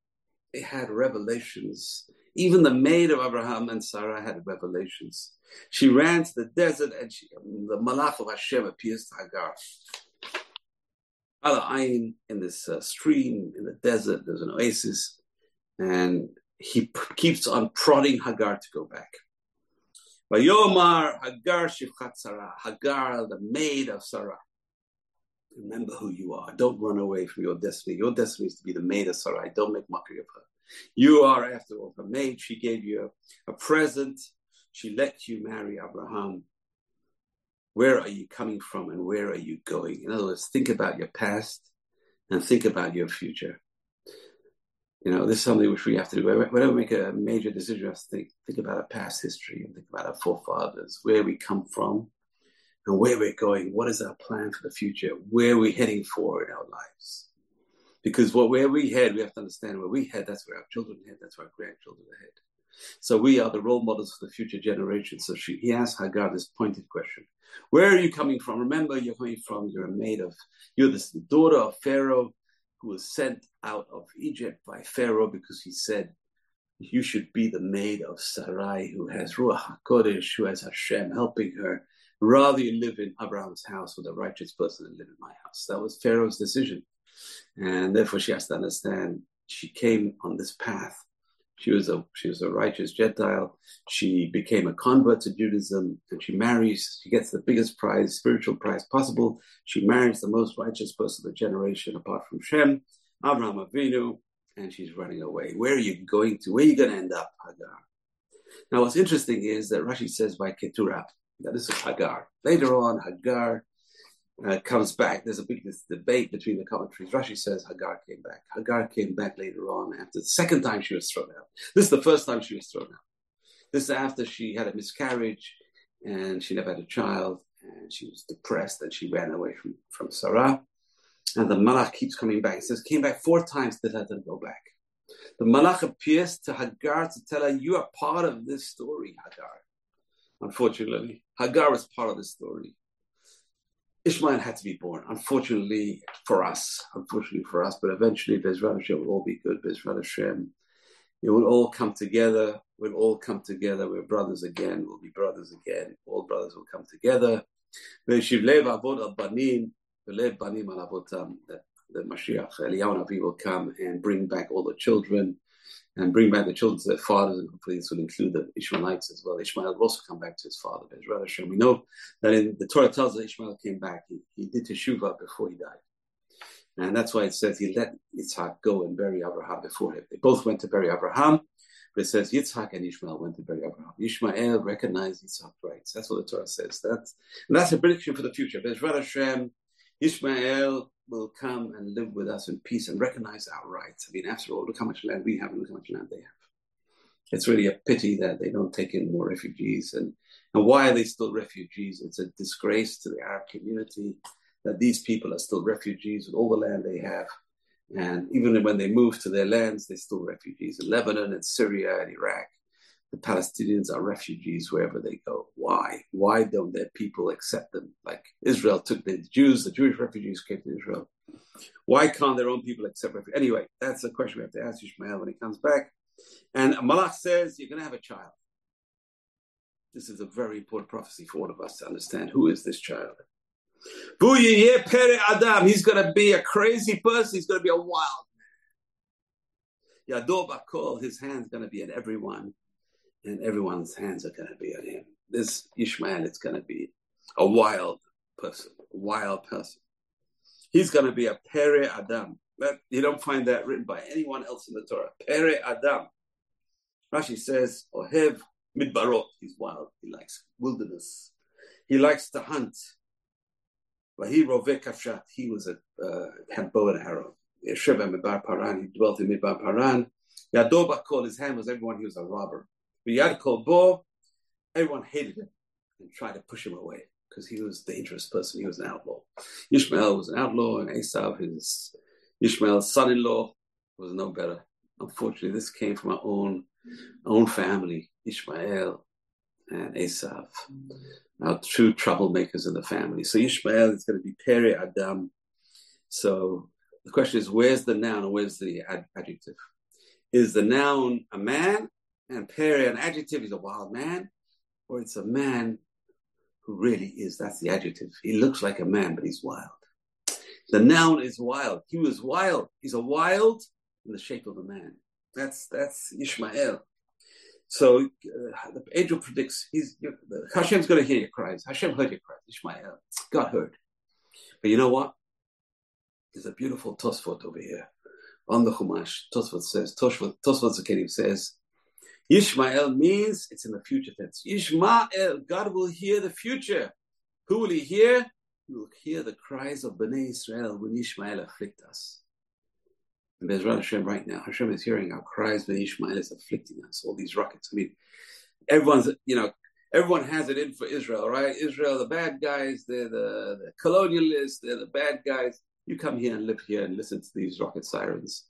Speaker 2: They had revelations. Even the maid of Abraham and Sarah had revelations. She ran to the desert and she, the Malach of Hashem appears to Hagar. Al Ain in this uh, stream in the desert, there's an oasis, and he p- keeps on prodding Hagar to go back. Vayomar Hagar Shifchat Sarah, Hagar, the maid of Sarah. Remember who you are. Don't run away from your destiny. Your destiny is to be the maid of Sarai. Don't make mockery of her. You are, after all, her maid. She gave you a, a present. She let you marry Abraham. Where are you coming from and where are you going? In other words, think about your past and think about your future. You know, this is something which we have to do. Whenever we make a major decision, we have to think, think about our past history and think about our forefathers, where we come from, and where we're going. What is our plan for the future? Where are we heading for in our lives? Because what where we head, we have to understand where we head. That's where our children head. That's where our grandchildren head. So we are the role models for the future generation. So she, he asked Hagar this pointed question: Where are you coming from? Remember, you're coming from. You're a maid of. You're the daughter of Pharaoh, who was sent out of Egypt by Pharaoh because he said, "You should be the maid of Sarai, who has Ruach Hakodesh, who has Hashem helping her." Rather, you live in Abraham's house with a righteous person than live in my house. That was Pharaoh's decision. And therefore, she has to understand she came on this path. She was a she was a righteous Gentile. She became a convert to Judaism, and she marries. She gets the biggest prize, spiritual prize possible. She marries the most righteous person of the generation, apart from Shem, Abraham Avinu, and she's running away. Where are you going to? Where are you going to end up, Hagar? Now, what's interesting is that Rashi says by Keturah, that is Hagar. Later on, Hagar uh, comes back. There's a big debate between the commentaries. Rashi says Hagar came back. Hagar came back later on after the second time she was thrown out. This is the first time she was thrown out. This is after she had a miscarriage and she never had a child and she was depressed and she ran away from, from Sarah. And the Malach keeps coming back. He says, came back four times to let her go back. The Malach appears to Hagar to tell her, You are part of this story, Hagar. Unfortunately, Hagar is part of the story. Ishmael had to be born, unfortunately for us, unfortunately for us, but eventually Bezrat Hashem will all be good, Bezrat Hashem. It will all come together, we'll all come together, we're brothers again, we'll be brothers again, all brothers will come together. That the Mashiach, Eliyahu Navi will come and bring back all the children and bring back the children to their fathers, and hopefully this will include the Ishmaelites as well. Ishmael will also come back to his father, Bezrat Hashem. We know that in the Torah tells us Ishmael came back. He, he did teshuvah before he died. And that's why it says he let Yitzhak go and bury Abraham before him. They both went to bury Abraham, but it says Yitzhak and Ishmael went to bury Abraham. Ishmael recognized Yitzhak's rights. That's what the Torah says. That's, and that's a prediction for the future. Bezrat Hashem, Ishmael will come and live with us in peace and recognize our rights. I mean, after all, look how much land we have and look how much land they have. It's really a pity that they don't take in more refugees. And, and why are they still refugees? It's a disgrace to the Arab community that these people are still refugees with all the land they have. And even when they move to their lands, they're still refugees in Lebanon and Syria and Iraq the Palestinians are refugees wherever they go. Why? Why don't their people accept them? Like Israel took the Jews, the Jewish refugees came to Israel. Why can't their own people accept refugees? Anyway, that's the question we have to ask Ishmael when he comes back. And Malach says, You're going to have a child. This is a very important prophecy for all of us to understand. Who is this child? Adam. He's going to be a crazy person. He's going to be a wild man. Yadob Akol, his hand's going to be in everyone and everyone's hands are going to be on him. This Ishmael is going to be a wild person, a wild person. He's going to be a Pere Adam. But you don't find that written by anyone else in the Torah. Pere Adam. Rashi says, Ohev Midbarot. He's wild. He likes wilderness. He likes to hunt. He was a uh, had bow and arrow. Yeshua Midbar Paran. He dwelt in Midbar Paran. Yadoba called his hand was everyone. He was a robber. Riyad Bo, everyone hated him and tried to push him away because he was a dangerous person. He was an outlaw. Ishmael was an outlaw, and Esav, his Ishmael's son-in-law, was no better. Unfortunately, this came from our own own family, Ishmael and Esav, now true troublemakers in the family. So Ishmael is going to be Peri Adam. So the question is, where's the noun and where's the ad- adjective? Is the noun a man and Peri an adjective? is a wild man, or it's a man who really is. That's the adjective. He looks like a man, but he's wild. The noun is wild. He was wild. He's a wild in the shape of a man. That's that's Ishmael. So uh, the angel predicts he's Hashem's going to hear your cries. Hashem heard your cries. Ishmael, God heard. But you know what? There's a beautiful Tosfot over here on the Chumash. Tosfot says, Tosfot, Tosfot Zakenim says, Ishmael means it's in the future tense. Ishmael, God will hear the future. Who will he hear? He will hear the cries of Bnei Israel when Ishmael afflict us. And there's Hashem right now. Hashem is hearing our cries when Ishmael is afflicting us. All these rockets. I mean, everyone's, you know, everyone has it in for Israel, right? Israel, the bad guys, they're the, the colonialists, they're the bad guys. You come here and live here and listen to these rocket sirens.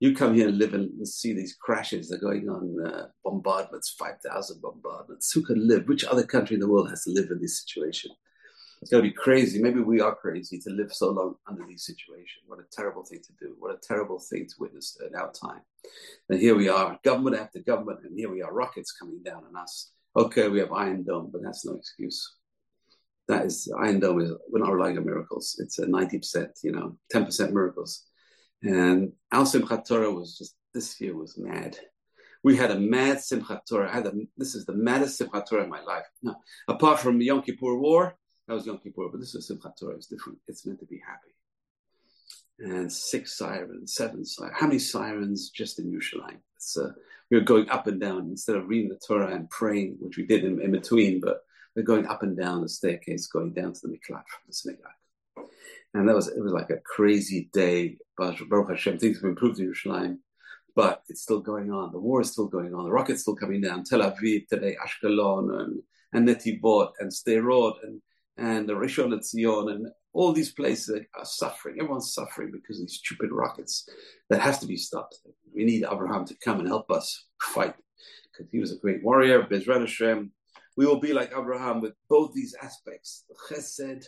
Speaker 2: You come here and live and see these crashes. They're going on uh, bombardments, 5,000 bombardments. Who can live? Which other country in the world has to live in this situation? It's going to be crazy. Maybe we are crazy to live so long under these situations. What a terrible thing to do. What a terrible thing to witness in our time. And here we are, government after government, and here we are, rockets coming down on us. Okay, we have Iron Dome, but that's no excuse that is Iron Dome we're not relying on miracles. It's a ninety percent, you know, ten percent miracles. And our Simchat Torah was just this year was mad. We had a mad Simchat Torah. I had a, this is the maddest Simchat Torah in my life. No, apart from the Yom Kippur War, that was Yom Kippur, but this is Simchat Torah. It's different. It's meant to be happy. And six sirens, seven sirens. How many sirens just in Yerushalayim? It's, uh, we were going up and down instead of reading the Torah and praying, which we did in, in between, but they're going up and down the staircase, going down to the miklat from the synagogue. And that was it was like a crazy day. Baruch Hashem, things have improved in Yerushalayim, but it's still going on. The war is still going on. The rocket's still coming down. Tel Aviv today, Ashkelon, and, and Netivot, and Sderot, and and the Rishon LeZion, and all these places are suffering. Everyone's suffering because of these stupid rockets. That has to be stopped. We need Abraham to come and help us fight because he was a great warrior. Bezrat Hashem, we will be like Abraham with both these aspects, the chesed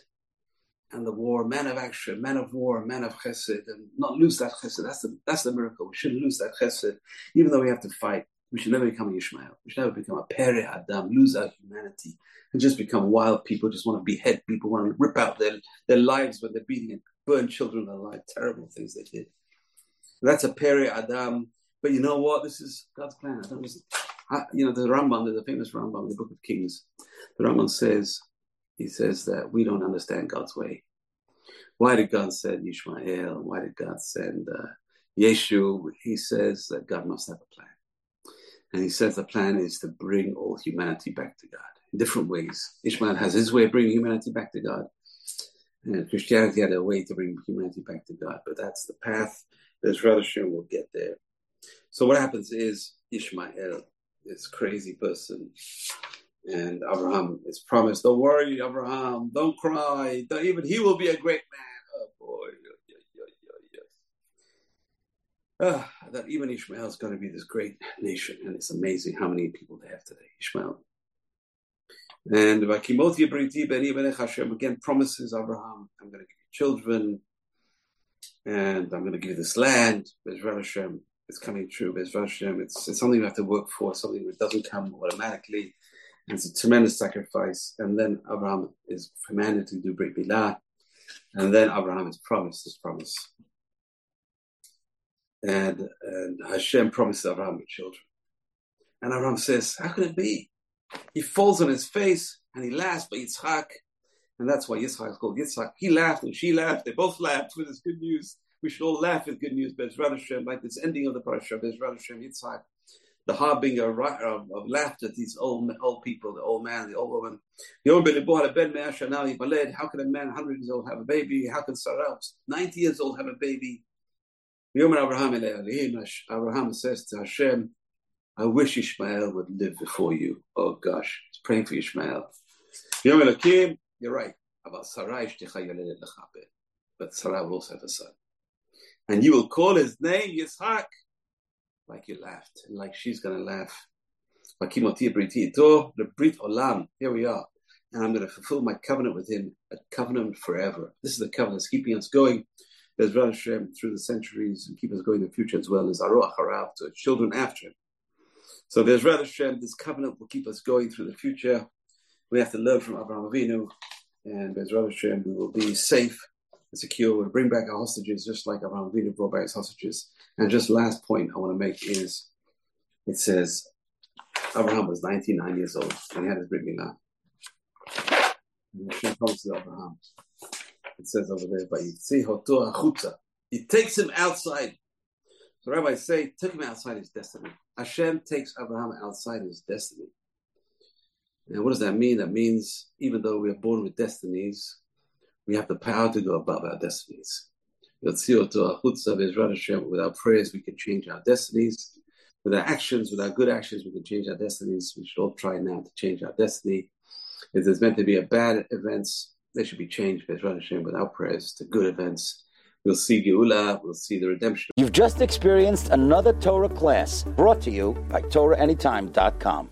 Speaker 2: and the war, man of action, man of war, man of chesed, and not lose that chesed. That's the, that's the miracle. We shouldn't lose that chesed, even though we have to fight. We should never become a Ishmael. We should never become a Peri Adam, lose our humanity, and just become wild people, just want to behead people, want to rip out their, their lives when they're beating and burn children alive. Terrible things they did. That's a Peri Adam. But you know what? This is God's plan. I don't you know, the Rambam, there's a famous Rambam in the Book of Kings. The Rambam says, he says that we don't understand God's way. Why did God send Ishmael? Why did God send uh, Yeshu? He says that God must have a plan. And he says the plan is to bring all humanity back to God in different ways. Ishmael has his way of bringing humanity back to God. And Christianity had a way to bring humanity back to God, but that's the path. There's rather sure we'll get there. So what happens is Ishmael this crazy person. And Abraham is promised, don't worry, Abraham, don't cry. Don't, even he will be a great man. Oh boy. Ah, that even Ishmael is going to be this great nation. And it's amazing how many people they have today. Ishmael. And Hashem again promises Abraham, I'm going to give you children, and I'm going to give you this land. Bezrat Hashem, it's coming true. It's, it's something you have to work for, something that doesn't come automatically. It's a tremendous sacrifice. And then Abraham is commanded to do Brit Milah. And then Abraham is promised this promise. And, and Hashem promises Abraham with children. And Abraham says, How could it be? He falls on his face and he laughs by Yitzchak. And that's why Yitzchak is called Yitzchak. He laughed and she laughed. They both laughed with this good news we should all laugh with good news, Bezrat Hashem, like this ending of the parasha, Bezrat Hashem Yitzhak, the harbinger of, of laughter these old old people, the old man, the old woman. How can a man 100 years old have a baby? How can Sarah, 90 years old, have a baby? Abraham says to Hashem, I wish Ishmael would live before you. Oh gosh, he's praying for Ishmael. You're right. About Sarai, but Sarah will also have a son and you will call his name Yitzhak, like you laughed, like she's going to laugh. the Brit Olam. Here we are. And I'm going to fulfill my covenant with him, a covenant forever. This is the covenant that's keeping us going. Rad Hashem through the centuries and keep us going in the future as well as Aruach Harav to children after him. So there's Rad Hashem, this covenant will keep us going through the future. We have to learn from Abraham Avinu, and there's Rad Hashem, we will be safe and secure. We'll bring back our hostages just like Abraham Avinu brought back his hostages. And just last point I want to make is it says Abraham was 99 years old when he had his Brit Milah. Hashem promises Abraham. It says over there, but you. He takes him outside. So rabbis say, took him outside his destiny. Hashem takes Abraham outside his destiny. And what does that mean? That means even though we are born with destinies, we have the power to go above our destinies. With our prayers, we can change our destinies. With our actions, with our good actions, we can change our destinies. We should all try now to change our destiny. If there's meant to be a bad events, they should be changed, with our prayers to good events. We'll see Geula, we'll see the redemption.
Speaker 1: You've just experienced another Torah class brought to you by TorahAnytime.com.